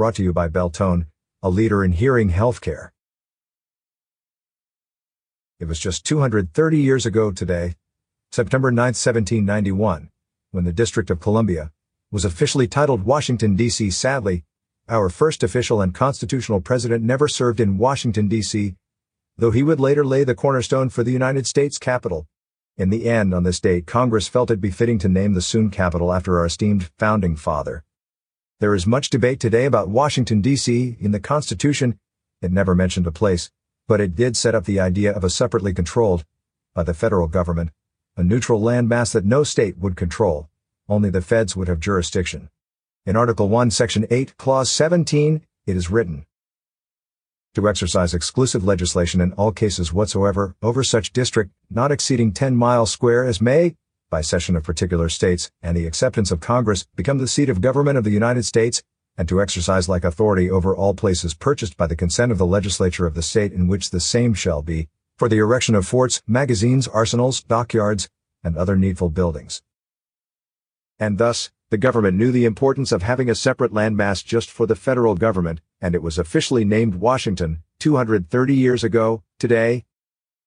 brought to you by Beltone, a leader in hearing healthcare. It was just 230 years ago today, September 9, 1791, when the District of Columbia was officially titled Washington, D.C. Sadly, our first official and constitutional president never served in Washington, D.C., though he would later lay the cornerstone for the United States Capitol. In the end, on this date, Congress felt it befitting to name the soon capital after our esteemed founding father. There is much debate today about Washington, D.C. In the Constitution, it never mentioned a place, but it did set up the idea of a separately controlled, by the federal government, a neutral landmass that no state would control, only the feds would have jurisdiction. In Article 1, Section 8, Clause 17, it is written, to exercise exclusive legislation in all cases whatsoever over such district not exceeding 10 miles square as may, by cession of particular states and the acceptance of Congress, become the seat of government of the United States, and to exercise like authority over all places purchased by the consent of the legislature of the state in which the same shall be, for the erection of forts, magazines, arsenals, dockyards, and other needful buildings. And thus, the government knew the importance of having a separate landmass just for the federal government, and it was officially named Washington, 230 years ago, today,